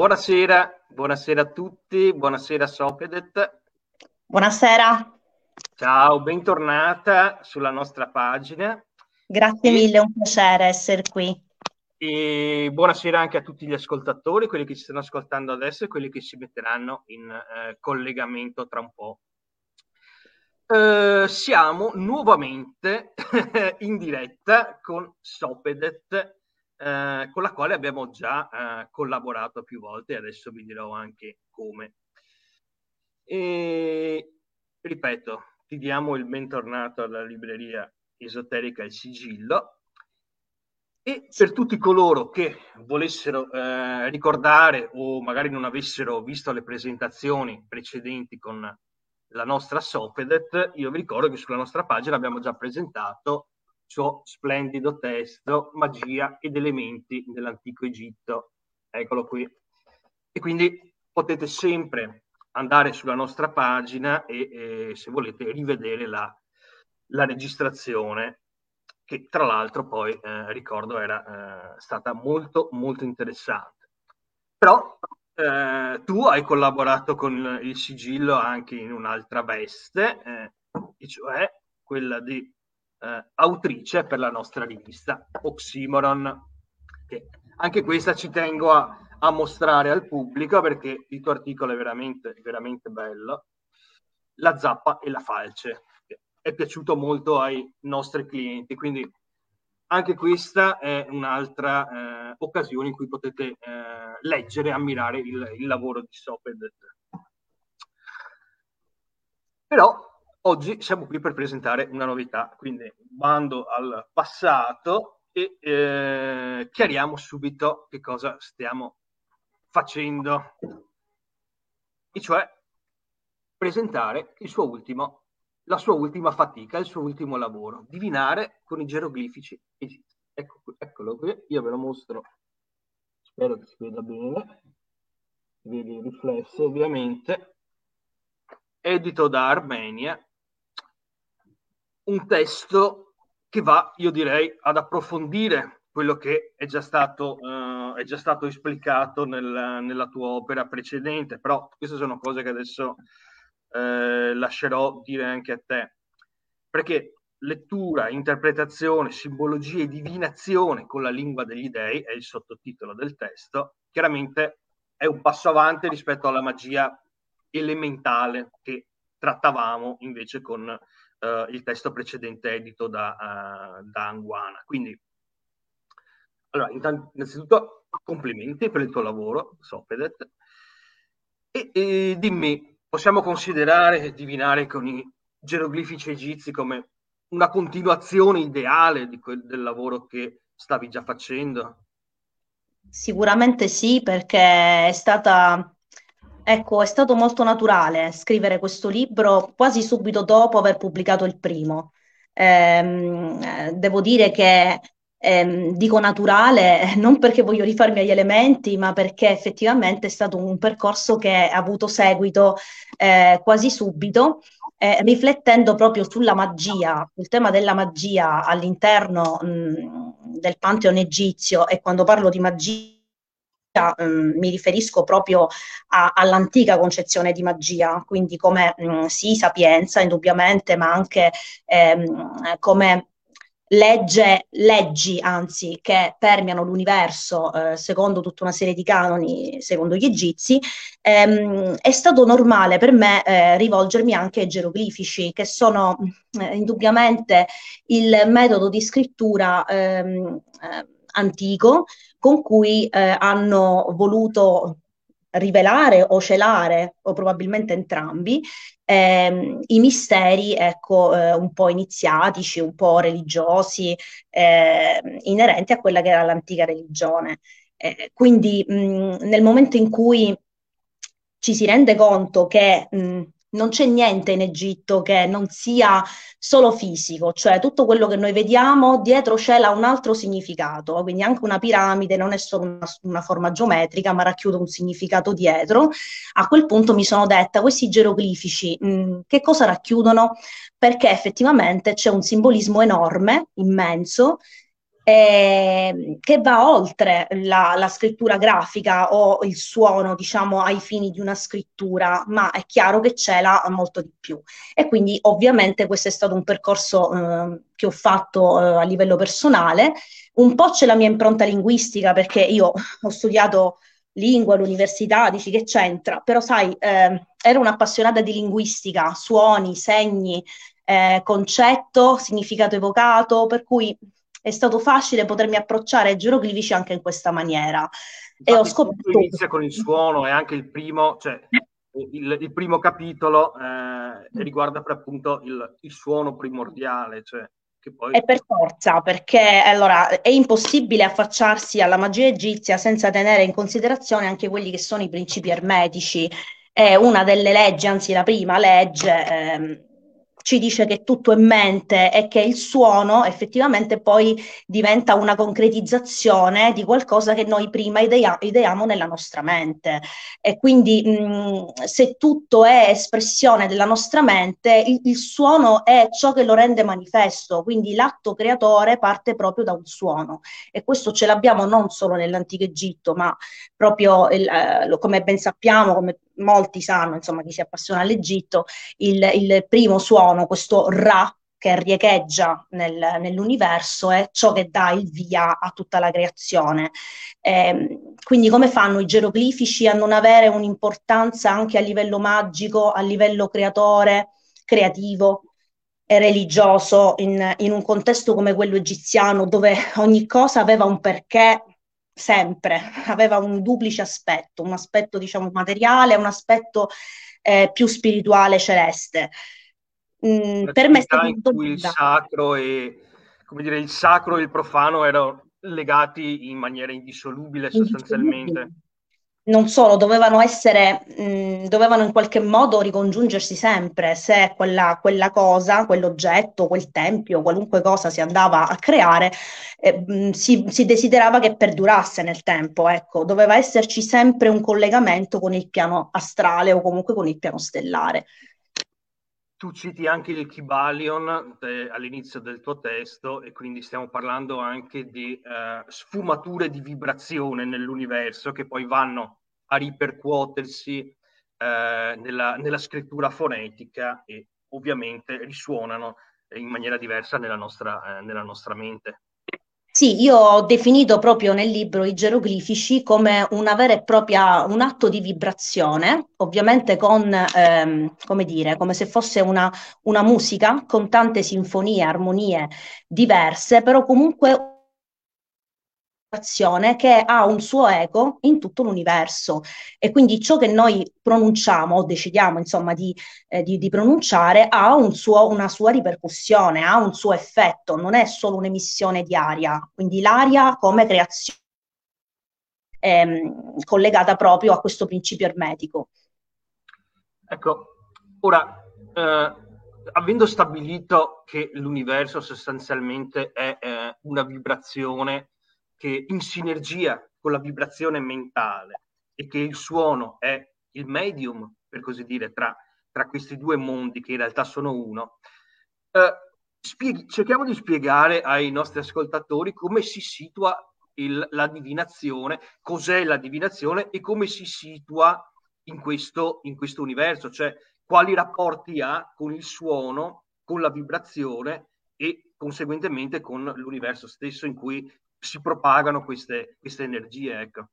Buonasera, buonasera a tutti, buonasera Sopedet. Buonasera. Ciao, bentornata sulla nostra pagina. Grazie mille, è un piacere essere qui. E buonasera anche a tutti gli ascoltatori, quelli che ci stanno ascoltando adesso e quelli che si metteranno in eh, collegamento tra un po'. Eh, siamo nuovamente in diretta con Sopedet eh, con la quale abbiamo già eh, collaborato più volte e adesso vi dirò anche come. E, ripeto, ti diamo il bentornato alla libreria esoterica Il Sigillo e per tutti coloro che volessero eh, ricordare o magari non avessero visto le presentazioni precedenti con la nostra Sofedet, io vi ricordo che sulla nostra pagina abbiamo già presentato suo splendido testo Magia ed elementi dell'antico Egitto. Eccolo qui. E quindi potete sempre andare sulla nostra pagina e, e se volete rivedere la, la, registrazione che tra l'altro poi eh, ricordo era eh, stata molto molto interessante. Però eh, tu hai collaborato con il sigillo anche in un'altra veste, eh, e cioè quella di eh, autrice per la nostra rivista Oxymoron. Che anche questa ci tengo a, a, mostrare al pubblico perché il tuo articolo è veramente, veramente bello. La zappa e la falce. È piaciuto molto ai nostri clienti, quindi anche questa è un'altra eh, occasione in cui potete eh, leggere e ammirare il, il lavoro di Soped. Però Oggi siamo qui per presentare una novità, quindi bando al passato e eh, chiariamo subito che cosa stiamo facendo, e cioè presentare suo ultimo, la sua ultima fatica, il suo ultimo lavoro, divinare con i geroglifici egizi. Ecco, eccolo qui, io ve lo mostro, spero che si veda bene, vedi il riflesso ovviamente, edito da Armenia, un testo che va, io direi, ad approfondire quello che è già stato, uh, è già stato esplicato nel, nella tua opera precedente, però queste sono cose che adesso uh, lascerò dire anche a te, perché lettura, interpretazione, simbologia e divinazione con la lingua degli dei è il sottotitolo del testo, chiaramente è un passo avanti rispetto alla magia elementale che trattavamo invece con uh, il testo precedente edito da, uh, da Anguana. Quindi, allora, intanto, innanzitutto complimenti per il tuo lavoro, Sopedet, e, e dimmi, possiamo considerare divinare con i geroglifici egizi come una continuazione ideale quel, del lavoro che stavi già facendo? Sicuramente sì, perché è stata Ecco, è stato molto naturale scrivere questo libro quasi subito dopo aver pubblicato il primo. Ehm, devo dire che ehm, dico naturale non perché voglio rifarmi agli elementi, ma perché effettivamente è stato un percorso che ha avuto seguito eh, quasi subito, eh, riflettendo proprio sulla magia, sul tema della magia all'interno mh, del Pantheon egizio. E quando parlo di magia Um, mi riferisco proprio a, all'antica concezione di magia, quindi come mh, mm, sì, sapienza indubbiamente, ma anche ehm, come legge, leggi anzi che permeano l'universo eh, secondo tutta una serie di canoni, secondo gli egizi, ehm, è stato normale per me eh, rivolgermi anche ai geroglifici, che sono eh, indubbiamente il metodo di scrittura ehm, eh, antico con cui eh, hanno voluto rivelare o celare, o probabilmente entrambi, ehm, i misteri ecco, eh, un po' iniziatici, un po' religiosi, eh, inerenti a quella che era l'antica religione. Eh, quindi mh, nel momento in cui ci si rende conto che mh, non c'è niente in Egitto che non sia solo fisico, cioè tutto quello che noi vediamo dietro c'è un altro significato, quindi anche una piramide non è solo una, una, forma geometrica, ma racchiude un significato dietro. A quel punto mi sono detta, questi geroglifici mh, mm, che cosa racchiudono? Perché effettivamente c'è un simbolismo enorme, immenso, eh, che va oltre la, la, scrittura grafica o il suono, diciamo, ai fini di una scrittura, ma è chiaro che cela molto di più. E quindi ovviamente questo è stato un percorso eh, che ho fatto eh, a livello personale. Un po' c'è la mia impronta linguistica perché io ho studiato lingua all'università, dici che c'entra, però sai, eh, ero un'appassionata di linguistica, suoni, segni, eh, concetto, significato evocato, per cui è stato facile potermi approcciare ai geroglifici anche in questa maniera. Infatti, e ho scoperto... Inizia con il suono e anche il primo, cioè, il, il primo capitolo eh, riguarda per appunto il, il suono primordiale, cioè poi... È per forza, perché allora è impossibile affacciarsi alla magia egizia senza tenere in considerazione anche quelli che sono i principi ermetici. È una delle leggi, anzi la prima legge, ehm, ci dice che tutto è mente e che il suono effettivamente poi diventa una concretizzazione di qualcosa che noi prima idea- ideiamo nella nostra mente. E quindi mh, se tutto è espressione della nostra mente, il, il, suono è ciò che lo rende manifesto, quindi l'atto creatore parte proprio da un suono. E questo ce l'abbiamo non solo nell'antico Egitto, ma proprio il, eh, come ben sappiamo, come molti sanno, insomma, chi si appassiona all'Egitto, il, il primo suono, questo Ra, che riecheggia nel, nell'universo è ciò che dà il via a tutta la creazione. Eh, quindi come fanno i geroglifici a non avere un'importanza anche a livello magico, a livello creatore, creativo e religioso in, in un contesto come quello egiziano dove ogni cosa aveva un perché sempre, aveva un duplice aspetto, un aspetto diciamo materiale, un aspetto eh, più spirituale, celeste. Mm, per me è stato in cui il sacro e come dire il sacro e il profano erano legati in maniera indissolubile sostanzialmente non solo, dovevano essere, mh, dovevano in qualche modo ricongiungersi sempre, se quella, quella, cosa, quell'oggetto, quel tempio, qualunque cosa si andava a creare, eh, mh, si, si, desiderava che perdurasse nel tempo, ecco, doveva esserci sempre un collegamento con il piano astrale o comunque con il piano stellare. Tu citi anche il Kybalion eh, all'inizio del tuo testo e quindi stiamo parlando anche di eh, sfumature di vibrazione nell'universo che poi vanno a ripercuotersi eh, nella, nella, scrittura fonetica e ovviamente risuonano in maniera diversa nella nostra, eh, nella nostra mente. Sì, io ho definito proprio nel libro i geroglifici come una vera e propria, un atto di vibrazione, ovviamente con, ehm, come dire, come se fosse una, una musica con tante sinfonie, armonie diverse, però comunque che ha un suo eco in tutto l'universo e quindi ciò che noi pronunciamo o decidiamo insomma di, eh, di, di pronunciare ha un suo, una sua ripercussione, ha un suo effetto, non è solo un'emissione di aria, quindi l'aria come creazione ehm, collegata proprio a questo principio ermetico. Ecco, ora, eh, avendo stabilito che l'universo sostanzialmente è eh, una vibrazione che in sinergia con la vibrazione mentale e che il suono è il medium, per così dire, tra, tra questi due mondi che in realtà sono uno, eh, spieghi, cerchiamo di spiegare ai nostri ascoltatori come si situa il, la divinazione, cos'è la divinazione e come si situa in questo, in questo universo, cioè quali rapporti ha con il suono, con la vibrazione e conseguentemente con l'universo stesso in cui si propagano queste, queste energie. Ecco.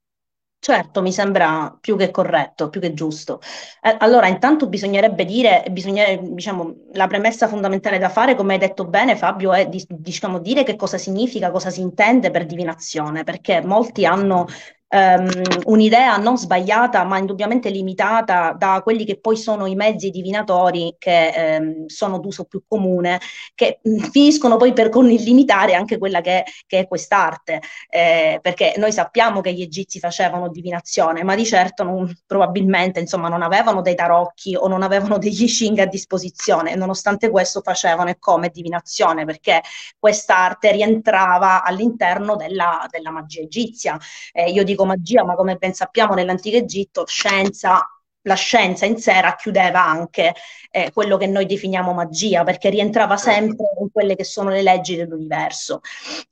Certo, mi sembra più che corretto, più che giusto. Eh, allora, intanto bisognerebbe dire, bisognerebbe, diciamo, la premessa fondamentale da fare, come hai detto bene Fabio, è di, diciamo, dire che cosa significa, cosa si intende per divinazione, perché molti hanno um, un'idea non sbagliata, ma indubbiamente limitata da quelli che poi sono i mezzi divinatori che um, sono d'uso più comune, che finiscono poi per limitare anche quella che, che è quest'arte, eh, perché noi sappiamo che gli egizi facevano divinazione, ma di certo non, probabilmente insomma, non avevano dei tarocchi o non avevano degli shing a disposizione, nonostante questo facevano e come divinazione, perché quest'arte rientrava all'interno della, della magia egizia. Eh, io dico dico magia, ma come ben sappiamo nell'antico Egitto, scienza la scienza in sé racchiudeva anche eh, quello che noi definiamo magia, perché rientrava certo. sempre in quelle che sono le leggi dell'universo.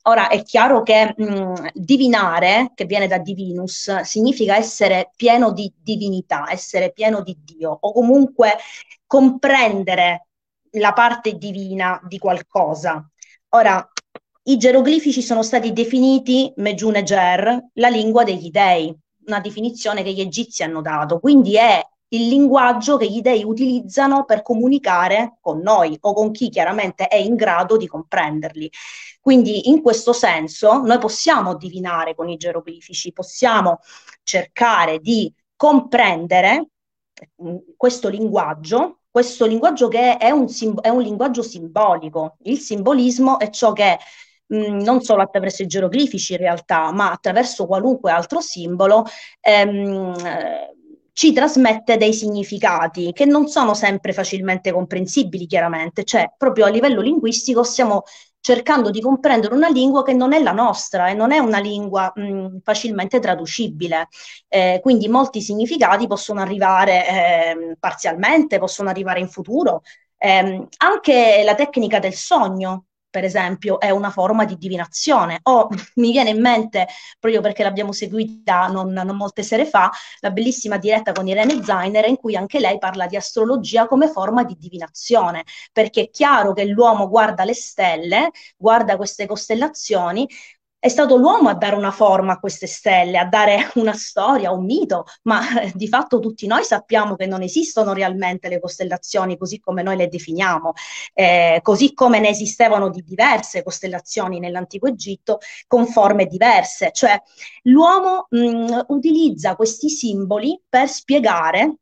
Ora è chiaro che mh, divinare, che viene da divinus, significa essere pieno di divinità, essere pieno di Dio, o comunque comprendere la parte divina di qualcosa. Ora, i geroglifici sono stati definiti Mejuneger, la lingua degli dei, una definizione che gli egizi hanno dato, quindi è il linguaggio che gli dei utilizzano per comunicare con noi o con chi chiaramente è in grado di comprenderli. Quindi in questo senso noi possiamo divinare con i geroglifici, possiamo cercare di comprendere mm, questo linguaggio, questo linguaggio che è un, è un linguaggio simbolico. Il simbolismo è ciò che mh, non solo attraverso i geroglifici in realtà, ma attraverso qualunque altro simbolo, ehm, ci trasmette dei significati che non sono sempre facilmente comprensibili, chiaramente, cioè proprio a livello linguistico stiamo cercando di comprendere una lingua che non è la nostra e non è una lingua mh, facilmente traducibile. Eh, quindi molti significati possono arrivare eh, parzialmente, possono arrivare in futuro. Eh, anche la tecnica del sogno per esempio, è una forma di divinazione. O mi viene in mente, proprio perché l'abbiamo seguita non, non molte sere fa, la bellissima diretta con Irene Zainer, in cui anche lei parla di astrologia come forma di divinazione, perché è chiaro che l'uomo guarda le stelle, guarda queste costellazioni, è stato l'uomo a dare una forma a queste stelle, a dare una storia, un mito, ma eh, di fatto tutti noi sappiamo che non esistono realmente le costellazioni così come noi le definiamo, eh, così come ne esistevano di diverse costellazioni nell'antico Egitto con forme diverse, cioè l'uomo mh, utilizza questi simboli per spiegare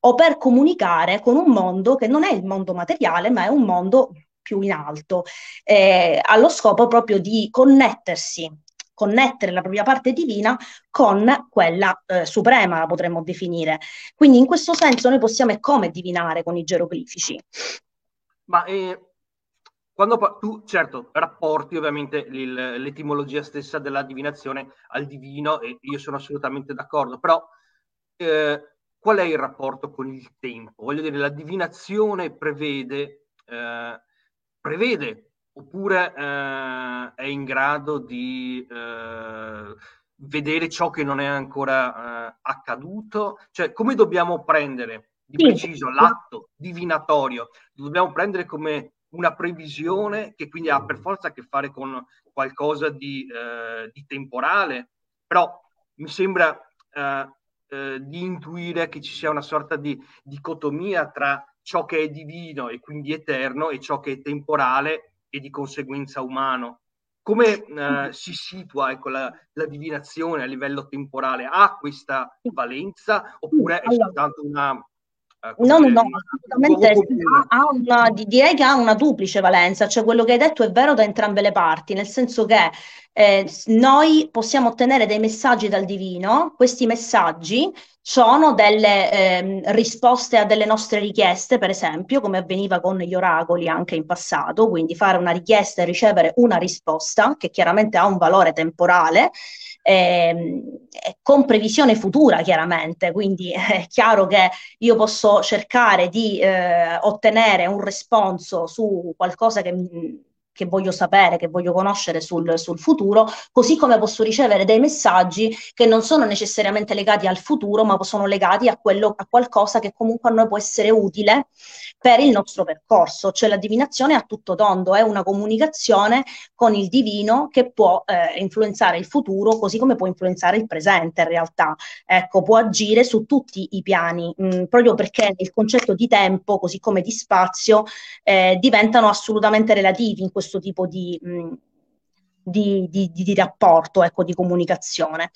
o per comunicare con un mondo che non è il mondo materiale, ma è un mondo più in alto, eh, allo scopo proprio di connettersi, connettere la propria parte divina con quella eh, suprema, la potremmo definire. Quindi in questo senso noi possiamo e come divinare con i geroglifici. Ma eh, quando tu, certo, rapporti ovviamente l'etimologia stessa della divinazione al divino e io sono assolutamente d'accordo, però eh, qual è il rapporto con il tempo? Voglio dire, la divinazione prevede eh, prevede oppure eh, è in grado di eh, vedere ciò che non è ancora eh, accaduto? Cioè, come dobbiamo prendere di preciso l'atto divinatorio? Dobbiamo prendere come una previsione che quindi ha per forza a che fare con qualcosa di, eh, di temporale, però mi sembra eh, eh, di intuire che ci sia una sorta di dicotomia tra ciò che è divino e quindi eterno e ciò che è temporale e di conseguenza umano. Come eh, si situa ecco, la, la, divinazione a livello temporale? Ha questa valenza oppure è soltanto una, no, no, no, assolutamente ha, una, direi che ha una duplice valenza, cioè quello che hai detto è vero da entrambe le parti, nel senso che eh, noi possiamo ottenere dei messaggi dal divino, questi messaggi sono delle eh, risposte a delle nostre richieste, per esempio, come avveniva con gli oracoli anche in passato, quindi fare una richiesta e ricevere una risposta che chiaramente ha un valore temporale, eh, con previsione futura chiaramente, quindi è chiaro che io posso cercare di eh, ottenere un responso su qualcosa che che voglio sapere, che voglio conoscere sul, sul, futuro, così come posso ricevere dei messaggi che non sono necessariamente legati al futuro, ma sono legati a, quello, a qualcosa che comunque a noi può essere utile per il nostro percorso. Cioè la divinazione a tutto tondo, è una comunicazione con il divino che può eh, influenzare il futuro, così come può influenzare il presente in realtà. Ecco, può agire su tutti i piani, mh, mm, proprio perché il concetto di tempo, così come di spazio, eh, diventano assolutamente relativi in questo questo tipo di, mh, di, di, di rapporto, ecco, di comunicazione.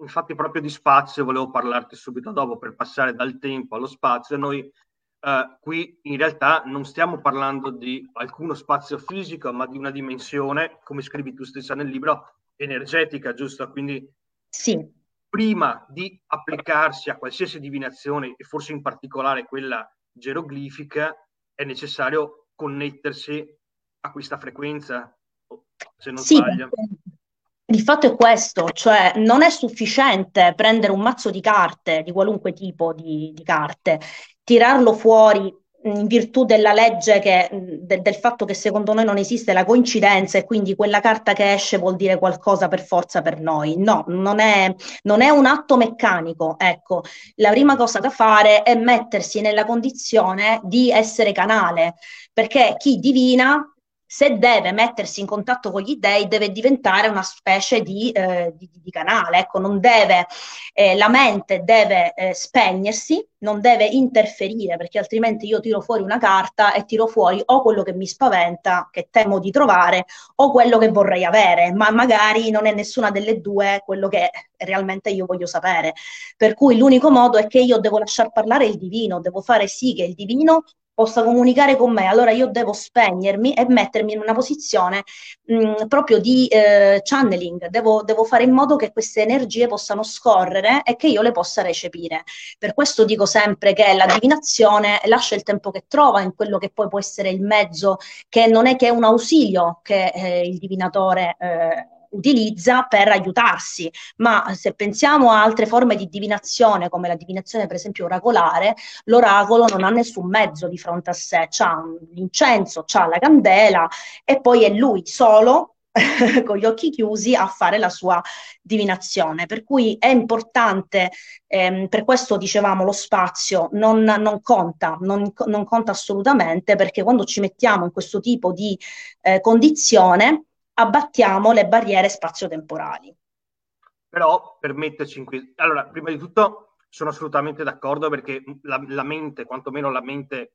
Infatti proprio di spazio volevo parlarti subito dopo per passare dal tempo allo spazio. Noi eh, qui in realtà non stiamo parlando di alcuno spazio fisico, ma di una dimensione, come scrivi tu stessa nel libro, energetica, giusto? Quindi sì. prima di applicarsi a qualsiasi divinazione, e forse in particolare quella geroglifica, è necessario connettersi a questa frequenza, se non sì, sbaglio. Il fatto è questo, cioè non è sufficiente prendere un mazzo di carte, di qualunque tipo di, di carte, tirarlo fuori in virtù della legge che, de, del fatto che secondo noi non esiste la coincidenza e quindi quella carta che esce vuol dire qualcosa per forza per noi. No, non è, non è un atto meccanico. Ecco, la prima cosa da fare è mettersi nella condizione di essere canale, perché chi divina se deve mettersi in contatto con gli dei, deve diventare una specie di, eh, di, di canale, ecco, non deve, eh, la mente deve eh, spegnersi, non deve interferire, perché altrimenti io tiro fuori una carta e tiro fuori o quello che mi spaventa, che temo di trovare, o quello che vorrei avere, ma magari non è nessuna delle due quello che realmente io voglio sapere. Per cui l'unico modo è che io devo lasciar parlare il divino, devo fare sì che il divino possa comunicare con me, allora io devo spegnermi e mettermi in una posizione mh, proprio di eh, channeling, devo, devo, fare in modo che queste energie possano scorrere e che io le possa recepire. Per questo dico sempre che la divinazione lascia il tempo che trova in quello che poi può essere il mezzo, che non è che un ausilio che eh, il divinatore... Eh, utilizza per aiutarsi, ma se pensiamo a altre forme di divinazione, come la divinazione per esempio oracolare, l'oracolo non ha nessun mezzo di fronte a sé, c'ha l'incenso, c'ha la candela e poi è lui solo con gli occhi chiusi a fare la sua divinazione. Per cui è importante, ehm, per questo dicevamo lo spazio non, non conta, non, non, conta assolutamente perché quando ci mettiamo in questo tipo di eh, condizione abbattiamo le barriere spazio-temporali. Però per metterci in qui... Allora, prima di tutto sono assolutamente d'accordo perché la, la mente, quantomeno la mente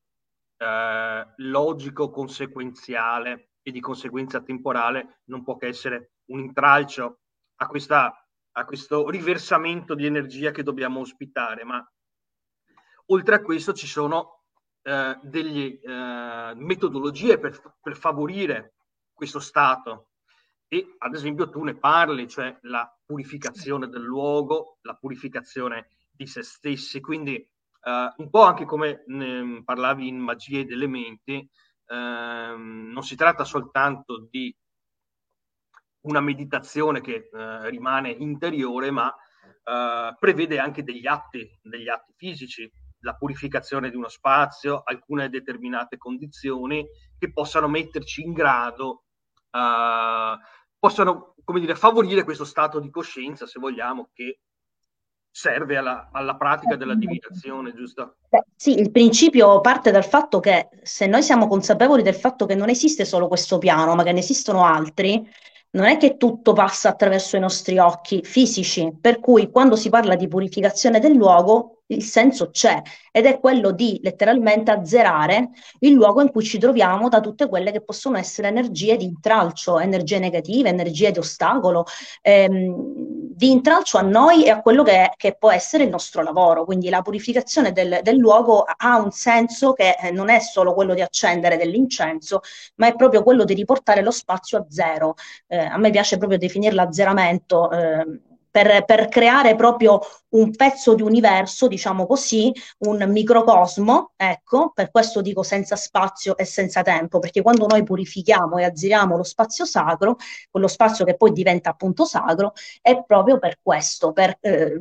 eh, logico-conseguenziale e di conseguenza temporale, non può che essere un intralcio a, questa, a questo riversamento di energia che dobbiamo ospitare. Ma oltre a questo ci sono eh, delle eh, metodologie per, per favorire questo stato. E ad esempio tu ne parli, cioè la purificazione del luogo, la purificazione di se stessi, quindi eh, un po' anche come ne parlavi in magie ed elementi, ehm, non si tratta soltanto di una meditazione che eh, rimane interiore, ma eh, prevede anche degli atti, degli atti fisici, la purificazione di uno spazio, alcune determinate condizioni che possano metterci in grado uh, possano come dire, favorire questo stato di coscienza, se vogliamo, che serve alla, alla pratica della divinazione, giusto? Beh, sì, il principio parte dal fatto che se noi siamo consapevoli del fatto che non esiste solo questo piano, ma che ne esistono altri, non è che tutto passa attraverso i nostri occhi fisici, per cui quando si parla di purificazione del luogo, il senso c'è ed è quello di letteralmente azzerare il luogo in cui ci troviamo da tutte quelle che possono essere energie di intralcio, energie negative, energie di ostacolo, ehm, di intralcio a noi e a quello che, che, può essere il nostro lavoro. Quindi la purificazione del, del luogo ha un senso che eh, non è solo quello di accendere dell'incenso, ma è proprio quello di riportare lo spazio a zero. Eh, a me piace proprio definire l'azzeramento. Eh, per, per, creare proprio un pezzo di universo, diciamo così, un microcosmo, ecco, per questo dico senza spazio e senza tempo, perché quando noi purifichiamo e azziriamo lo spazio sacro, quello spazio che poi diventa appunto sacro, è proprio per questo, per eh,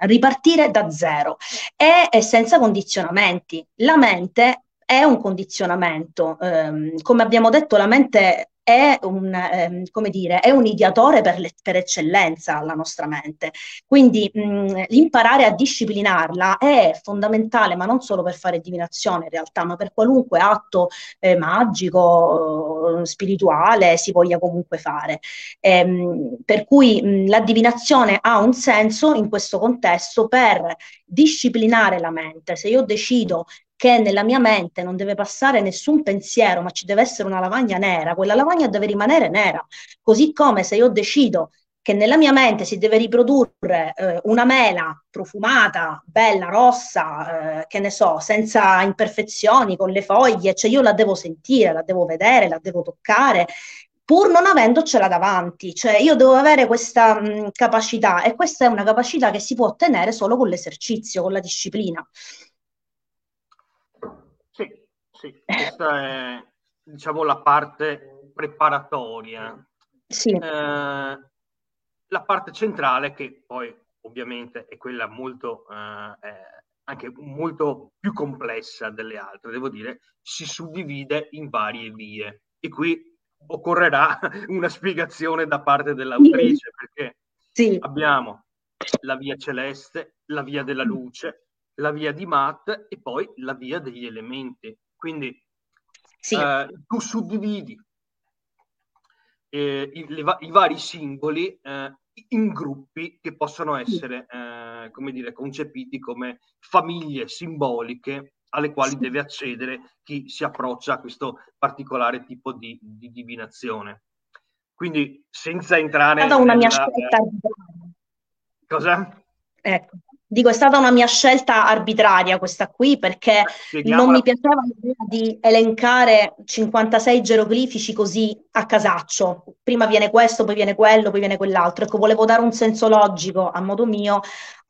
ripartire da zero e, senza condizionamenti. La mente è un condizionamento. Eh, come abbiamo detto, la mente è un, ehm, come dire, è un ideatore per, le, per, eccellenza la nostra mente. Quindi mh, imparare a disciplinarla è fondamentale, ma non solo per fare divinazione in realtà, ma per qualunque atto eh, magico, spirituale si voglia comunque fare. Ehm, per cui mh, la divinazione ha un senso in questo contesto per disciplinare la mente. Se io decido che nella mia mente non deve passare nessun pensiero, ma ci deve essere una lavagna nera, quella lavagna deve rimanere nera. Così come se io decido che nella mia mente si deve riprodurre eh, una mela profumata, bella, rossa, eh, che ne so, senza imperfezioni, con le foglie, cioè io la devo sentire, la devo vedere, la devo toccare, pur non avendocela davanti, cioè io devo avere questa mh, capacità e questa è una capacità che si può ottenere solo con l'esercizio, con la disciplina. Sì, questa è diciamo la parte preparatoria. Sì. Eh, la parte centrale che poi ovviamente è quella molto, eh, anche molto più complessa delle altre, devo dire, si suddivide in varie vie. E qui occorrerà una spiegazione da parte dell'autrice, perché sì. abbiamo la via celeste, la via della luce, la via di Matt e poi la via degli elementi. Quindi sì. eh, tu suddividi eh, i, le, i, vari simboli eh, in gruppi che possono essere, eh, come dire, concepiti come famiglie simboliche alle quali sì. deve accedere chi si approccia a questo particolare tipo di, di divinazione. Quindi senza entrare... Stata una nella, mia scelta. Cosa? Ecco. Dico, è stata una mia scelta arbitraria questa qui perché Spieghiamola. non mi piaceva l'idea di elencare 56 geroglifici così a casaccio. Prima viene questo, poi viene quello, poi viene quell'altro. Ecco, volevo dare un senso logico a modo mio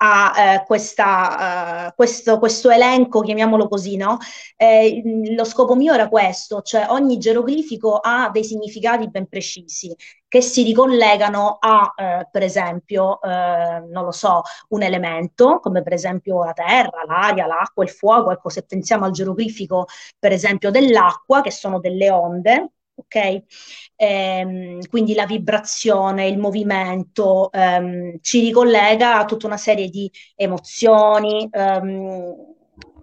a eh, questa, uh, questo, questo, elenco, chiamiamolo così, no? Eh, lo scopo mio era questo, cioè ogni geroglifico ha dei significati ben precisi che si ricollegano a, eh, per esempio, eh, non lo so, un elemento, come per esempio la terra, l'aria, l'acqua, il fuoco. Ecco, se pensiamo al geroglifico, per esempio, dell'acqua, che sono delle onde, ok? Ehm, quindi la vibrazione, il movimento ehm, ci ricollega a tutta una serie di emozioni, ehm,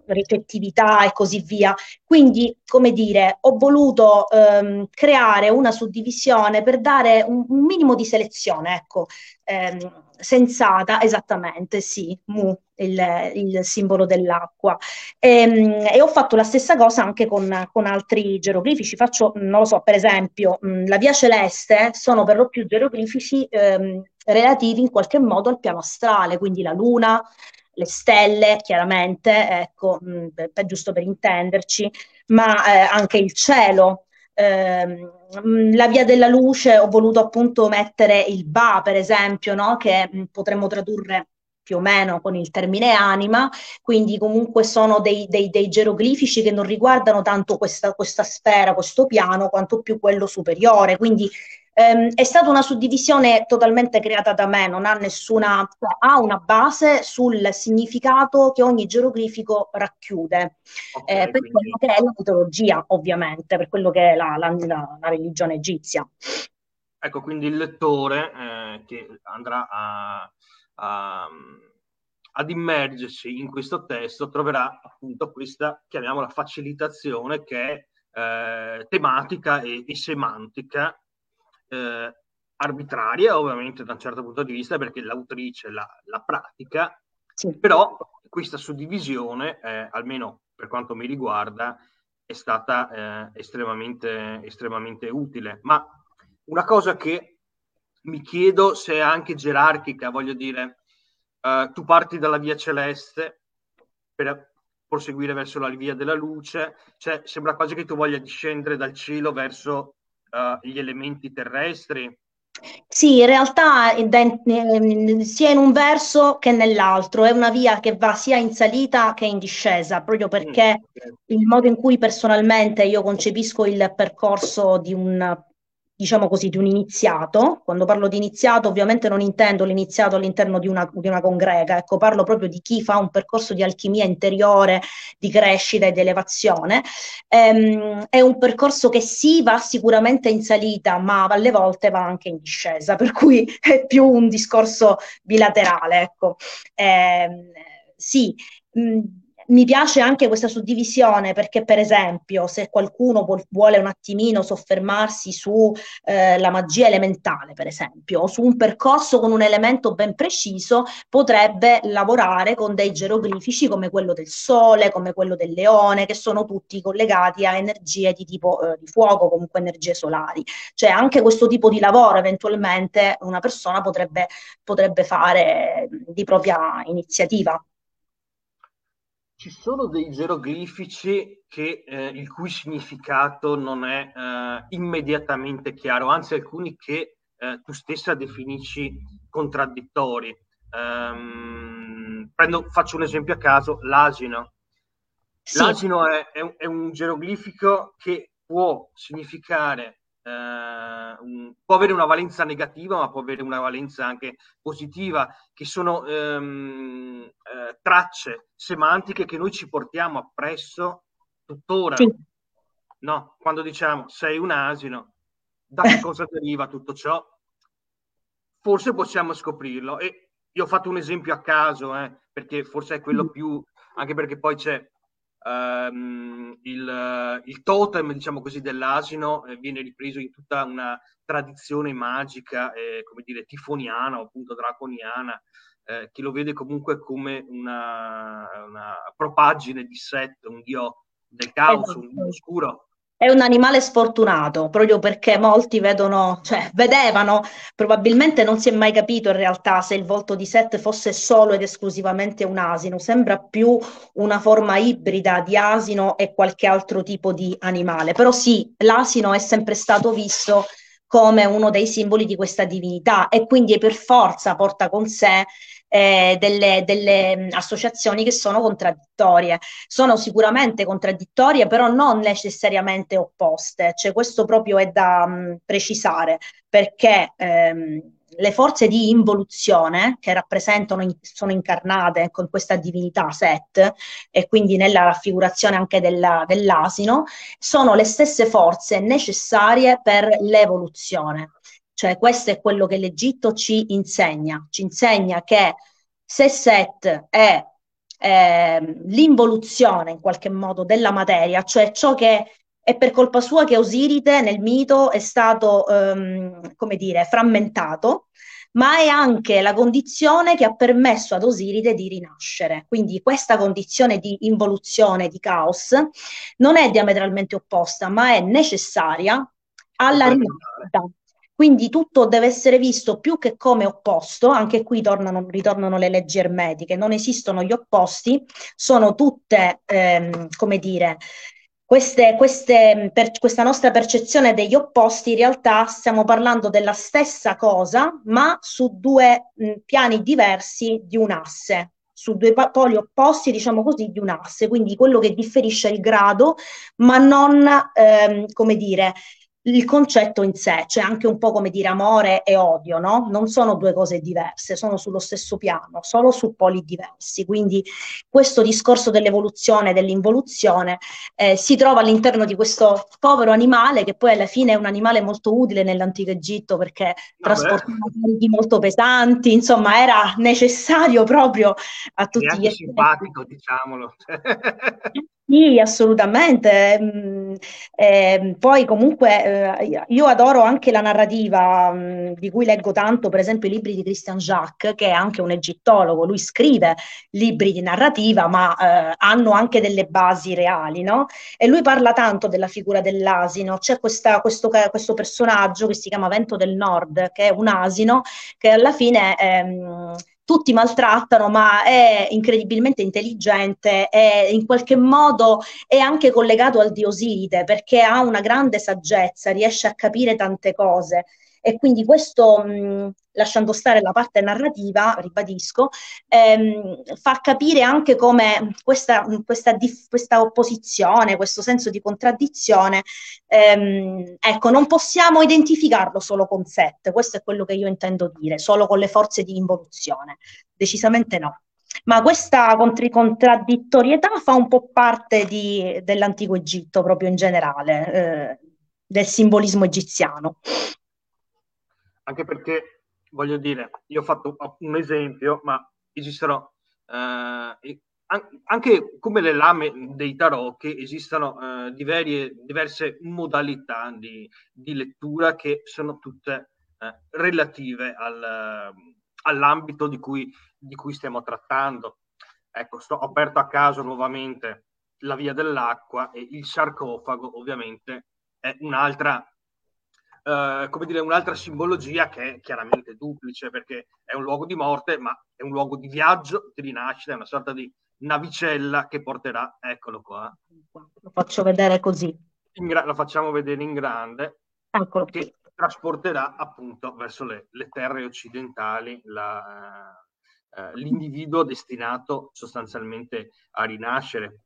ricettività e così via. Quindi, come dire, ho voluto ehm, creare una suddivisione per dare un, un minimo di selezione, ecco, ehm, sensata, esattamente, sì, mu, il, il simbolo dell'acqua. E, ehm, e, ho fatto la stessa cosa anche con, con, altri geroglifici. Faccio, non lo so, per esempio, mh, la via celeste sono per lo più geroglifici ehm, relativi in qualche modo al piano astrale, quindi la luna, le stelle, chiaramente, ecco, mh, per, giusto per intenderci, ma eh, anche il cielo. Eh, la via della luce ho voluto appunto mettere il Ba, per esempio, no? che mh, potremmo tradurre più o meno con il termine anima, quindi comunque sono dei, dei, dei geroglifici che non riguardano tanto questa, questa sfera, questo piano, quanto più quello superiore. Quindi ehm, è stata una suddivisione totalmente creata da me, non ha nessuna, ha una base sul significato che ogni geroglifico racchiude, okay, eh, per quindi... quello che è la mitologia, ovviamente, per quello che è la, la, la, la religione egizia. Ecco, quindi il lettore eh, che andrà a a, ad immergersi in questo testo troverà appunto questa, chiamiamola facilitazione che è eh, tematica e, e semantica, eh, arbitraria ovviamente da un certo punto di vista perché l'autrice la, la pratica, sì. però questa suddivisione, eh, almeno per quanto mi riguarda, è stata eh, estremamente, estremamente utile. Ma una cosa che mi chiedo se è anche gerarchica, voglio dire, uh, tu parti dalla via celeste per proseguire verso la via della luce, cioè sembra quasi che tu voglia discendere dal cielo verso uh, gli elementi terrestri. Sì, in realtà ehm, sia in un verso che nell'altro, è una via che va sia in salita che in discesa, proprio perché mm, il modo in cui personalmente io concepisco il percorso di un diciamo così, di un iniziato. Quando parlo di iniziato, ovviamente non intendo l'iniziato all'interno di una, di una congrega, ecco, parlo proprio di chi fa un percorso di alchimia interiore, di crescita e di elevazione. Ehm, è un percorso che sì, va sicuramente in salita, ma alle volte va anche in discesa, per cui è più un discorso bilaterale, ecco. Ehm, sì. Mh, mi piace anche questa suddivisione perché, per esempio, se qualcuno vuole un attimino soffermarsi sulla eh, magia elementale, per esempio, o su un percorso con un elemento ben preciso, potrebbe lavorare con dei geroglifici come quello del sole, come quello del leone, che sono tutti collegati a energie di tipo eh, di fuoco, comunque energie solari. Cioè, anche questo tipo di lavoro eventualmente una persona potrebbe, potrebbe fare di propria iniziativa ci sono dei geroglifici che, eh, il cui significato non è eh, immediatamente chiaro, anzi alcuni che eh, tu stessa definisci contraddittori. Um, prendo, faccio un esempio a caso, l'asino. Sì. L'asino è, è, è, un geroglifico che può significare, uh, un, può può avere una valenza negativa, ma può avere una valenza anche positiva, che sono ehm, eh, tracce semantiche che noi ci portiamo appresso tuttora. Sì. No? Quando diciamo sei un asino, da che cosa deriva tutto ciò? Forse possiamo scoprirlo. E io ho fatto un esempio a caso, eh, perché forse è quello mm. più, anche perché poi c'è um, il, il, totem, diciamo così, dell'asino eh, viene ripreso in tutta una tradizione magica, eh, come dire, tifoniana o appunto draconiana, eh, che lo vede comunque come una, una propaggine di Set, un dio del caos, un dio oscuro. È un animale sfortunato, proprio perché molti vedono, cioè vedevano, probabilmente non si è mai capito in realtà se il volto di Seth fosse solo ed esclusivamente un asino, sembra più una forma ibrida di asino e qualche altro tipo di animale. Però sì, l'asino è sempre stato visto come uno dei simboli di questa divinità e quindi per forza porta con sé eh, delle, delle associazioni che sono contraddittorie. Sono sicuramente contraddittorie, però non necessariamente opposte. Cioè, questo proprio è da mh, precisare, perché ehm, le forze di involuzione che rappresentano, sono incarnate con questa divinità Set e quindi nella raffigurazione anche della, dell'asino, sono le stesse forze necessarie per l'evoluzione. Cioè questo è quello che l'Egitto ci insegna, ci insegna che se Set è eh, l'involuzione in qualche modo della materia, cioè ciò che è per colpa sua che Osiride nel mito è stato, ehm, come dire, frammentato, ma è anche la condizione che ha permesso ad Osiride di rinascere. Quindi questa condizione di involuzione, di caos, non è diametralmente opposta, ma è necessaria alla rinascita. Quindi tutto deve essere visto più che come opposto, anche qui tornano, ritornano le leggi ermetiche, non esistono gli opposti, sono tutte, ehm, come dire, queste, queste, per, questa nostra percezione degli opposti, in realtà stiamo parlando della stessa cosa, ma su due mh, piani diversi di un asse, su due poli opposti, diciamo così, di un asse, quindi quello che differisce il grado, ma non, ehm, come dire, il concetto in sé, cioè anche un po' come dire amore e odio, no? Non sono due cose diverse, sono sullo stesso piano, solo su poli diversi. Quindi questo discorso dell'evoluzione, dell'involuzione, eh, si trova all'interno di questo povero animale, che poi alla fine è un animale molto utile nell'antico Egitto perché trasportava carichi molto pesanti, insomma era necessario proprio a tutti gli effetti. simpatico, diciamolo. Sì, assolutamente. Mm, poi comunque eh, io adoro anche la narrativa mm, di cui leggo tanto, per esempio i libri di Christian Jacques, che è anche un egittologo, lui scrive libri di narrativa, ma eh, hanno anche delle basi reali, no? E lui parla tanto della figura dell'asino. C'è questa, questo, questo, personaggio che si chiama Vento del Nord, che è un asino che alla fine... Ehm, tutti maltrattano, ma è incredibilmente intelligente e in qualche modo è anche collegato al dio Osiride perché ha una grande saggezza, riesce a capire tante cose. E quindi questo, mh, lasciando stare la parte narrativa, ribadisco, ehm, fa capire anche come questa, questa, questa, opposizione, questo senso di contraddizione, ehm, ecco, non possiamo identificarlo solo con set, questo è quello che io intendo dire, solo con le forze di involuzione, decisamente no. Ma questa contraddittorietà fa un po' parte di, dell'antico Egitto proprio in generale, eh, del simbolismo egiziano anche perché, voglio dire, io ho fatto un esempio, ma esistono eh, anche come le lame dei tarot che esistono eh, diverse, diverse modalità di, di, lettura che sono tutte eh, relative al, all'ambito di cui, di cui, stiamo trattando. Ecco, sto, aperto a caso nuovamente la via dell'acqua e il sarcofago ovviamente è un'altra eh, come dire, un'altra simbologia che è chiaramente duplice perché è un luogo di morte, ma è un luogo di viaggio, di rinascita, è una sorta di navicella che porterà, eccolo qua. Lo faccio vedere così. Gra- lo facciamo vedere in grande. Eccolo che qui. trasporterà appunto verso le, le terre occidentali la, eh, l'individuo destinato sostanzialmente a rinascere,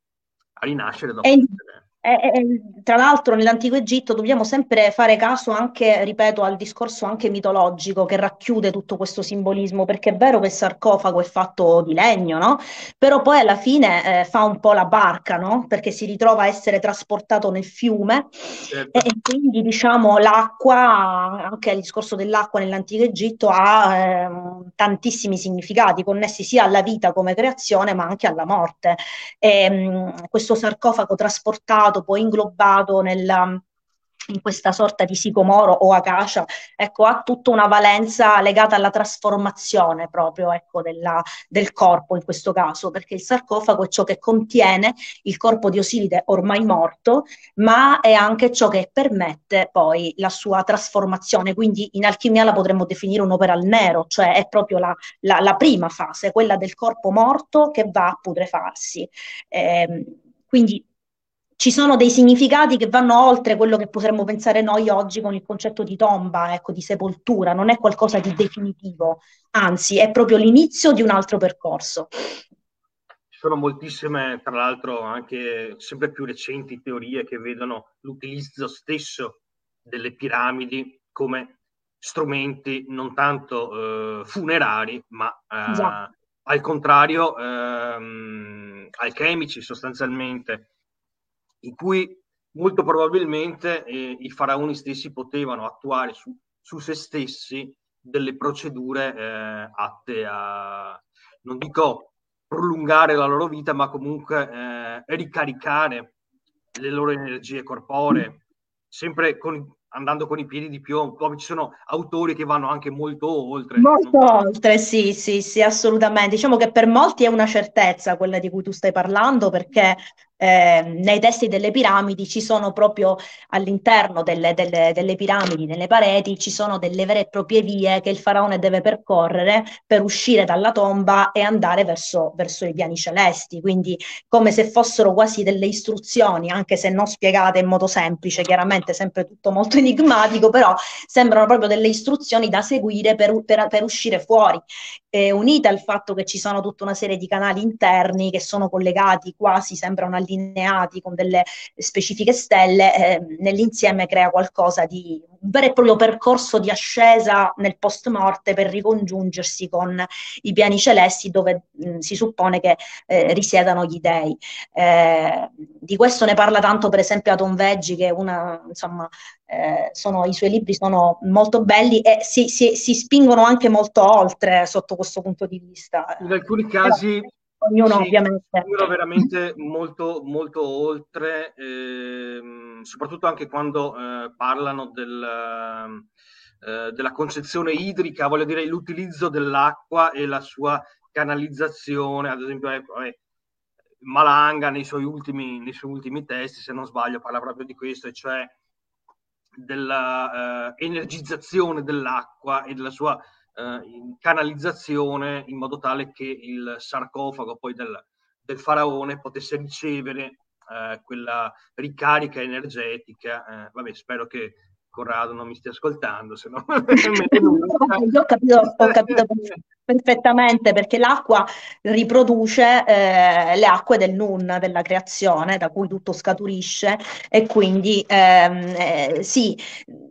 a rinascere dopo. E, E, e, tra l'altro nell'Antico Egitto dobbiamo sempre fare caso anche, ripeto, al discorso anche mitologico che racchiude tutto questo simbolismo, perché è vero che il sarcofago è fatto di legno, no? Però poi alla fine eh, fa un po' la barca, no? Perché si ritrova a essere trasportato nel fiume certo. e, e, quindi diciamo l'acqua, anche il discorso dell'acqua nell'Antico Egitto ha eh, tantissimi significati connessi sia alla vita come creazione ma anche alla morte. E, mh, questo sarcofago trasportato inglobato, poi inglobato nella, in questa sorta di sicomoro o acacia, ecco, ha tutta una valenza legata alla trasformazione proprio ecco, della, del corpo in questo caso, perché il sarcofago è ciò che contiene il corpo di Osiride ormai morto, ma è anche ciò che permette poi la sua trasformazione. Quindi in alchimia la potremmo definire un'opera al nero, cioè è proprio la, la, la prima fase, quella del corpo morto che va a putrefarsi. Eh, quindi ci sono dei significati che vanno oltre quello che potremmo pensare noi oggi con il concetto di tomba, ecco, di sepoltura, non è qualcosa di definitivo, anzi è proprio l'inizio di un altro percorso. Ci sono moltissime, tra l'altro, anche sempre più recenti teorie che vedono l'utilizzo stesso delle piramidi come strumenti non tanto eh, funerari, ma eh, esatto. al contrario ehm, alchemici sostanzialmente in cui molto probabilmente eh, i faraoni stessi potevano attuare su, su se stessi delle procedure eh, atte a, non dico prolungare la loro vita, ma comunque eh, ricaricare le loro energie corporee, sempre con, andando con i piedi di piombo. Ci sono autori che vanno anche molto oltre. Molto no? oltre, sì, sì, sì, assolutamente. Diciamo che per molti è una certezza quella di cui tu stai parlando, perché eh, nei testi delle piramidi ci sono proprio all'interno delle, delle, delle, piramidi, nelle pareti, ci sono delle vere e proprie vie che il faraone deve percorrere per uscire dalla tomba e andare verso, verso i piani celesti, quindi come se fossero quasi delle istruzioni, anche se non spiegate in modo semplice, chiaramente sempre tutto molto enigmatico, però sembrano proprio delle istruzioni da seguire per, per, per uscire fuori. Eh, unite al fatto che ci sono tutta una serie di canali interni che sono collegati, quasi sembrano allineati con delle specifiche stelle, eh, nell'insieme crea qualcosa di un vero e proprio percorso di ascesa nel post morte per ricongiungersi con i piani celesti dove mh, si suppone che eh, risiedano gli dei. Eh, di questo ne parla tanto per esempio Atom Veggi che una, insomma, eh, sono, i suoi libri sono molto belli e si, si, si, spingono anche molto oltre sotto questo punto di vista. In alcuni casi ognuno sì, ovviamente. veramente molto, molto oltre, ehm, soprattutto anche quando eh, parlano del, eh, della concezione idrica, voglio dire l'utilizzo dell'acqua e la sua canalizzazione, ad esempio ecco, Malanga nei suoi, ultimi, nei suoi ultimi testi, se non sbaglio, parla proprio di questo, e cioè della eh, dell'acqua e della sua eh, canalizzazione in modo tale che il sarcofago poi del, del faraone potesse ricevere eh, quella ricarica energetica. Eh, vabbè, spero che Corrado non mi stia ascoltando, se no... Io ho capito, ho capito perfettamente perché l'acqua riproduce eh, le acque del Nun, della creazione, da cui tutto scaturisce e quindi ehm, eh, sì,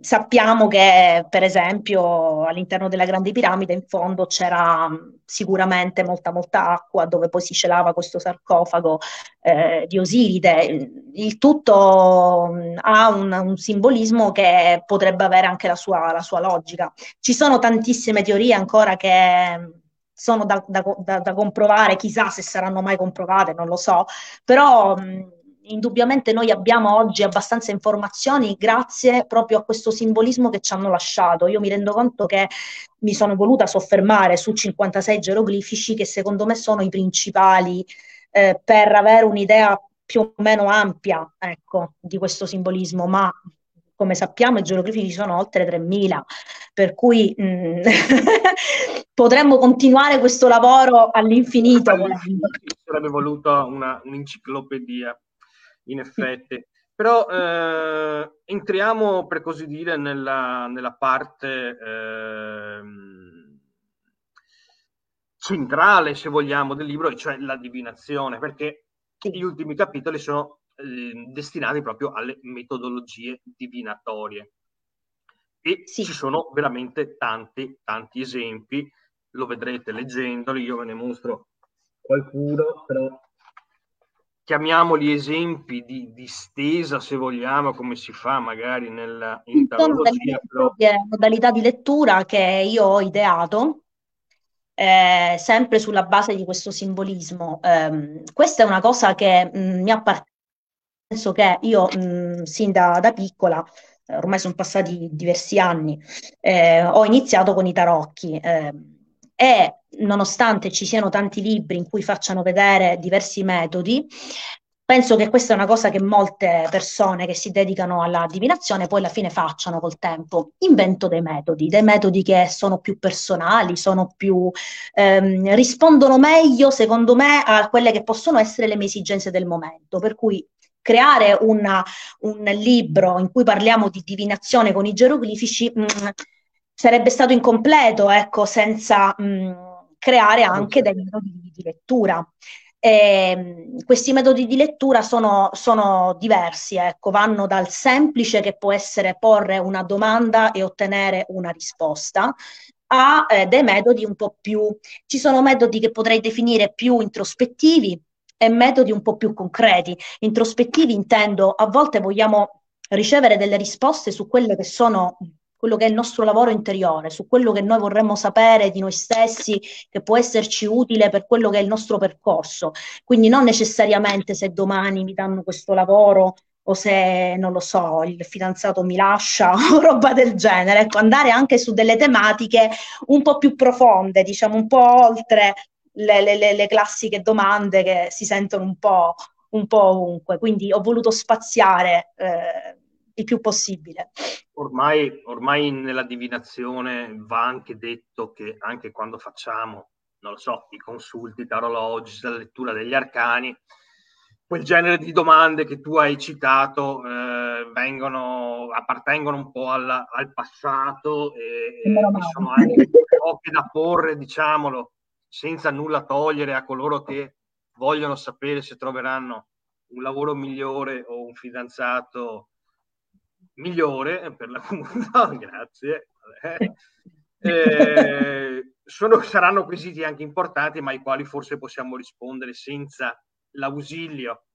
sappiamo che per esempio all'interno della Grande Piramide in fondo c'era sicuramente molta molta acqua dove poi si celava questo sarcofago eh, di Osiride. Il tutto ha un, un, simbolismo che potrebbe avere anche la sua, la sua logica. Ci sono tantissime teorie ancora che sono da, da, da, da, comprovare, chissà se saranno mai comprovate, non lo so, però mh, indubbiamente noi abbiamo oggi abbastanza informazioni grazie proprio a questo simbolismo che ci hanno lasciato. Io mi rendo conto che mi sono voluta soffermare su 56 geroglifici che secondo me sono i principali eh, per avere un'idea più o meno ampia ecco, di questo simbolismo, ma come sappiamo i geroglifici sono oltre 3.000, per cui mh, mm, potremmo continuare questo lavoro all'infinito. Sarebbe voluta una, un'enciclopedia, in effetti. Però eh, entriamo, per così dire, nella, nella parte eh, centrale, se vogliamo, del libro, cioè la divinazione, perché gli ultimi capitoli sono eh, destinati proprio alle metodologie divinatorie. E sì. ci sono veramente tanti, tanti esempi, lo vedrete leggendoli, io ve ne mostro qualcuno, però chiamiamoli esempi di, di, stesa, se vogliamo, come si fa magari nella in delle però... modalità di lettura che io ho ideato, eh, sempre sulla base di questo simbolismo. Eh, questa è una cosa che mh, mm, mi appartiene, penso che io mh, mm, sin da, da piccola ormai sono passati diversi anni, eh, ho iniziato con i tarocchi eh, e nonostante ci siano tanti libri in cui facciano vedere diversi metodi, penso che questa è una cosa che molte persone che si dedicano alla divinazione poi alla fine facciano col tempo. Invento dei metodi, dei metodi che sono più personali, sono più, ehm, rispondono meglio, secondo me, a quelle che possono essere le mie esigenze del momento. Per cui creare una, un libro in cui parliamo di divinazione con i geroglifici mh, mm, sarebbe stato incompleto, ecco, senza mh, mm, creare anche dei metodi di lettura. E, ehm, questi metodi di lettura sono, sono, diversi, ecco, vanno dal semplice che può essere porre una domanda e ottenere una risposta, a eh, dei metodi un po' più, ci sono metodi che potrei definire più introspettivi, e metodi un po' più concreti. Introspettivi intendo, a volte vogliamo ricevere delle risposte su quelle che sono quello che è il nostro lavoro interiore, su quello che noi vorremmo sapere di noi stessi, che può esserci utile per quello che è il nostro percorso. Quindi non necessariamente se domani mi danno questo lavoro o se, non lo so, il fidanzato mi lascia o roba del genere. Ecco, andare anche su delle tematiche un po' più profonde, diciamo un po' oltre le, le, le classiche domande che si sentono un po', un po' ovunque. Quindi ho voluto spaziare eh, il più possibile. Ormai, ormai nella divinazione va anche detto che anche quando facciamo, non lo so, i consulti tarologici, la lettura degli arcani, quel genere di domande che tu hai citato eh, vengono, appartengono un po' alla, al passato e, e sono anche poche da porre, diciamolo, senza nulla togliere a coloro che vogliono sapere se troveranno un lavoro migliore o un fidanzato migliore per la comunità, grazie. Eh, sono, saranno quesiti anche importanti, ma ai quali forse possiamo rispondere senza l'ausilio,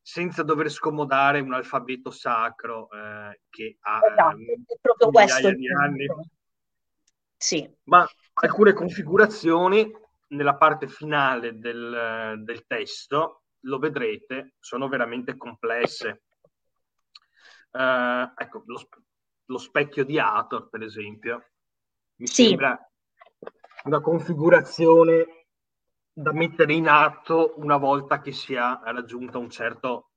senza dover scomodare un alfabeto sacro eh, che ha esatto, eh, proprio questo di anni. Sì. Ma alcune configurazioni nella parte finale del, del testo, lo vedrete, sono veramente complesse. Uh, ecco, lo, lo, specchio di Hathor, per esempio, mi sì. sembra una configurazione da mettere in atto una volta che si è raggiunta un certo,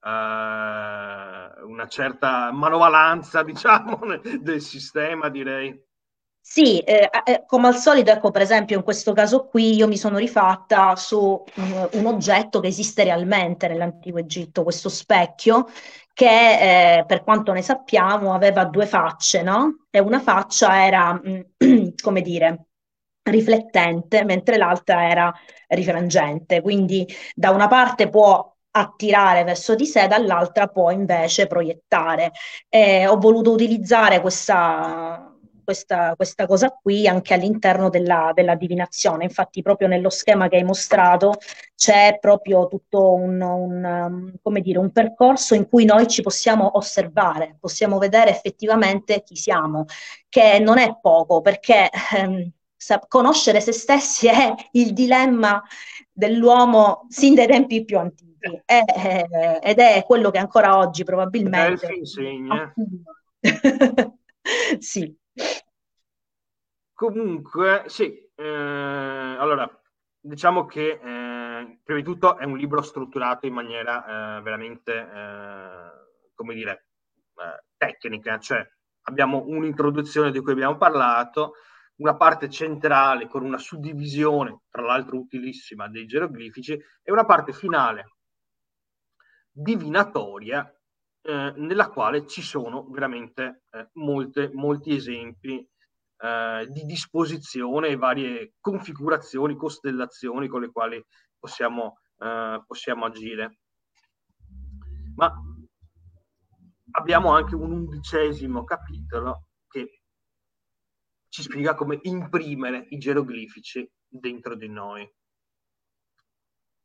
uh, una certa manovalanza, diciamo, del sistema, direi. Sì, eh, eh, come al solito, ecco, per esempio, in questo caso qui io mi sono rifatta su un, un oggetto che esiste realmente nell'antico Egitto, questo specchio, che eh, per quanto ne sappiamo aveva due facce, no? E una faccia era, mh, come dire, riflettente, mentre l'altra era rifrangente. Quindi da una parte può attirare verso di sé, dall'altra può invece proiettare. E ho voluto utilizzare questa questa, questa cosa qui anche all'interno della, della, divinazione. Infatti, proprio nello schema che hai mostrato c'è proprio tutto un, un, um, come dire, un percorso in cui noi ci possiamo osservare, possiamo vedere effettivamente chi siamo, che non è poco perché ehm, conoscere se stessi è il dilemma dell'uomo sin dai tempi più antichi. È, è, ed è quello che ancora oggi probabilmente insegna. sì. Comunque, sì, eh, allora, diciamo che eh, prima di tutto è un libro strutturato in maniera eh, veramente, eh, come dire, eh, tecnica, cioè abbiamo un'introduzione di cui abbiamo parlato, una parte centrale con una suddivisione, tra l'altro utilissima, dei geroglifici e una parte finale divinatoria eh, nella quale ci sono veramente eh, molte, molti esempi eh, di disposizione e varie configurazioni, costellazioni con le quali possiamo, eh, possiamo agire. ma abbiamo anche un undicesimo capitolo che ci spiega come imprimere i geroglifici dentro di noi.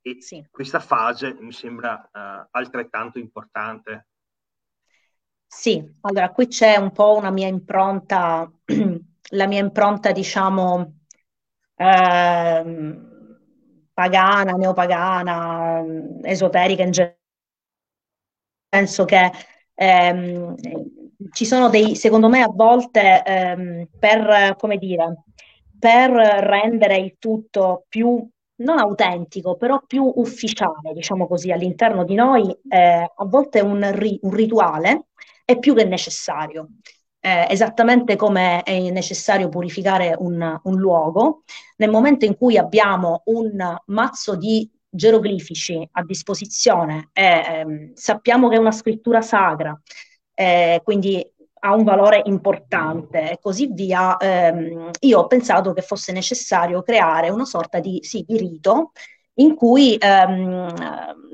E sì. questa fase mi sembra uh, altrettanto importante. Sì, allora qui c'è un po' una mia impronta, la mia impronta, diciamo, eh, pagana, neopagana, esoterica in genere. Penso che ehm, ci sono dei, secondo me, a volte ehm, per, come dire, per rendere il tutto più non autentico, però più ufficiale, diciamo così, all'interno di noi, eh, a volte un, ri- un, rituale è più che necessario. Eh, esattamente come è necessario purificare un, un, luogo, nel momento in cui abbiamo un mazzo di geroglifici a disposizione e ehm, sappiamo che è una scrittura sacra, eh, quindi ha un valore importante e così via, ehm, io ho pensato che fosse necessario creare una sorta di, sì, di rito in cui ehm,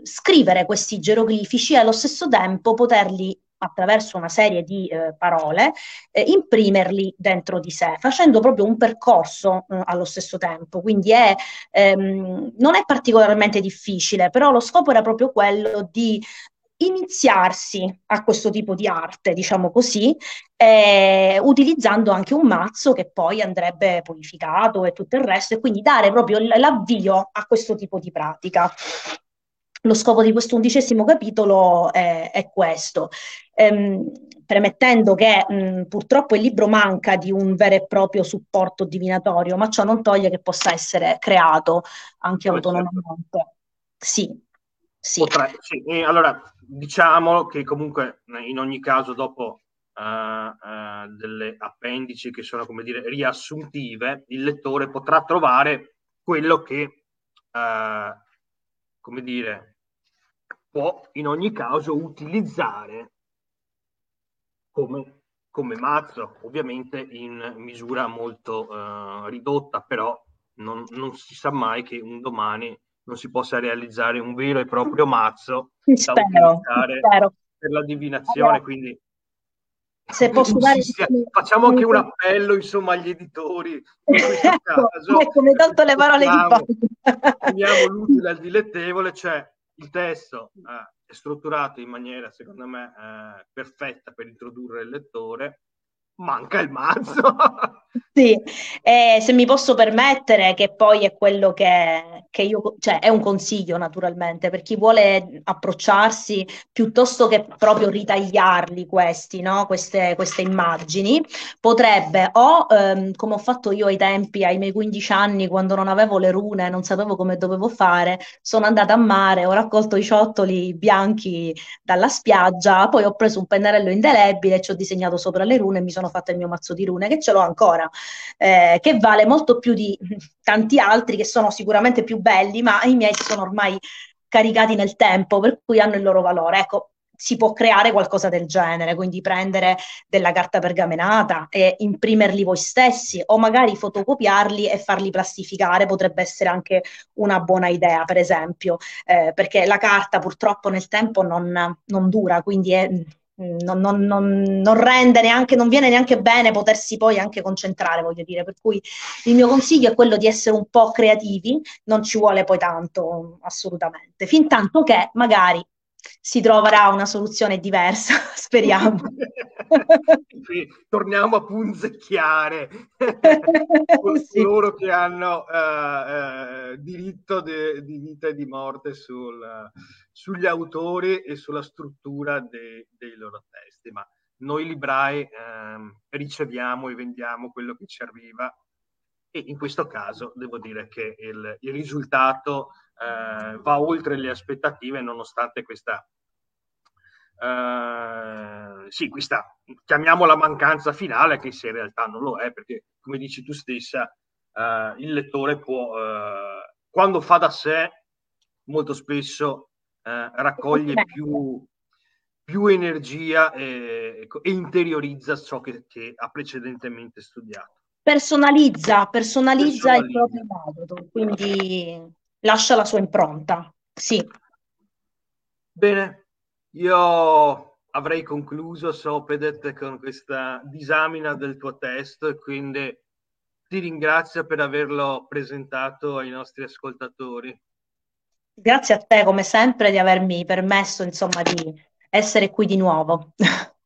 scrivere questi geroglifici e allo stesso tempo poterli attraverso una serie di eh, parole, eh, imprimerli dentro di sé, facendo proprio un percorso eh, allo stesso tempo. Quindi è, ehm, non è particolarmente difficile, però lo scopo era proprio quello di iniziarsi a questo tipo di arte, diciamo così, eh, utilizzando anche un mazzo che poi andrebbe purificato e tutto il resto, e quindi dare proprio l'avvio a questo tipo di pratica. Lo scopo di questo undicesimo capitolo è, è questo. Ehm, premettendo che mh, purtroppo il libro manca di un vero e proprio supporto divinatorio, ma ciò non toglie che possa essere creato anche autonomamente. Sì, sì. Potrei, sì. allora, diciamo che comunque in ogni caso dopo uh, uh, delle appendici che sono come dire riassuntive, il lettore potrà trovare quello che uh, come dire può in ogni caso utilizzare come, come mazzo, ovviamente in misura molto ridotta, però non, non si sa mai che un domani non si possa realizzare un vero e proprio mazzo spero, spero. per la divinazione. Quindi se posso dare... facciamo anche un appello insomma agli editori in questo ecco, caso ecco, mi tolto le parole di Teniamo l'utile al dilettevole, cioè il testo eh, è strutturato in maniera secondo me eh, perfetta per introdurre il lettore manca il mazzo. sì, eh, se mi posso permettere, che poi è quello che, che, io, cioè è un consiglio naturalmente per chi vuole approcciarsi piuttosto che proprio ritagliarli questi, no? queste, queste immagini, potrebbe o ehm, come ho fatto io ai tempi, ai miei 15 anni, quando non avevo le rune, non sapevo come dovevo fare, sono andata a mare, ho raccolto i ciottoli bianchi dalla spiaggia, poi ho preso un pennarello indelebile, ci ho disegnato sopra le rune e mi sono fatto il mio mazzo di rune, che ce l'ho ancora, eh, che vale molto più di tanti altri che sono sicuramente più belli, ma i miei si sono ormai caricati nel tempo, per cui hanno il loro valore. Ecco, si può creare qualcosa del genere, quindi prendere della carta pergamenata e imprimerli voi stessi o magari fotocopiarli e farli plastificare potrebbe essere anche una buona idea, per esempio, eh, perché la carta purtroppo nel tempo non, non dura, quindi è non, non, non, non, rende neanche, non viene neanche bene potersi poi anche concentrare, voglio dire. Per cui il mio consiglio è quello di essere un po' creativi, non ci vuole poi tanto, assolutamente, fin tanto che magari si troverà una soluzione diversa, speriamo. sì, torniamo a punzecchiare sì. coloro che hanno uh, uh, diritto de, di vita e di morte sul, uh, sugli autori e sulla struttura de, dei loro testi, ma noi librai ehm, riceviamo e vendiamo quello che ci arriva e in questo caso devo dire che il, il risultato eh, va oltre le aspettative nonostante questa, eh, sì, questa, chiamiamola mancanza finale, che se in realtà non lo è, perché come dici tu stessa, eh, il lettore può, eh, quando fa da sé, molto spesso eh, raccoglie più, più energia e, e, interiorizza ciò che, che ha precedentemente studiato personalizza, personalizza, personalizza. il proprio modo, quindi lascia la sua impronta. Sì. Bene, Io avrei concluso Sopedet con questa disamina del tuo testo, quindi ti ringrazio per averlo presentato ai nostri ascoltatori. Grazie a te, come sempre, di avermi permesso, insomma, di essere qui di nuovo.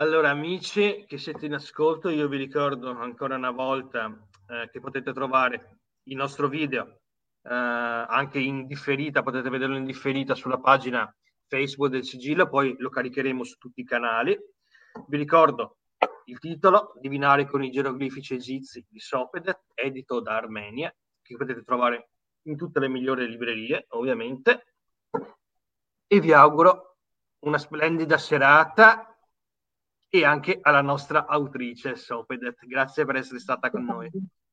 Allora, amici che siete in ascolto, io vi ricordo ancora una volta eh, che potete trovare il nostro video anche in differita, potete vederlo in differita sulla pagina Facebook del sigillo, poi lo caricheremo su tutti i canali. Vi ricordo il titolo, Divinare con i geroglifici egizi di Sopedet, edito da Armenia, che potete trovare in tutte le migliori librerie, ovviamente. E vi auguro una splendida serata e anche alla nostra autrice Sopedet. Grazie per essere stata con noi.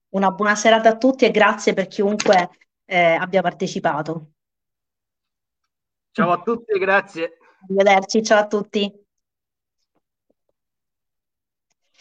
Una buona serata a tutti e grazie per chiunque eh, abbia partecipato. Ciao a tutti, grazie. Arrivederci, ciao a tutti.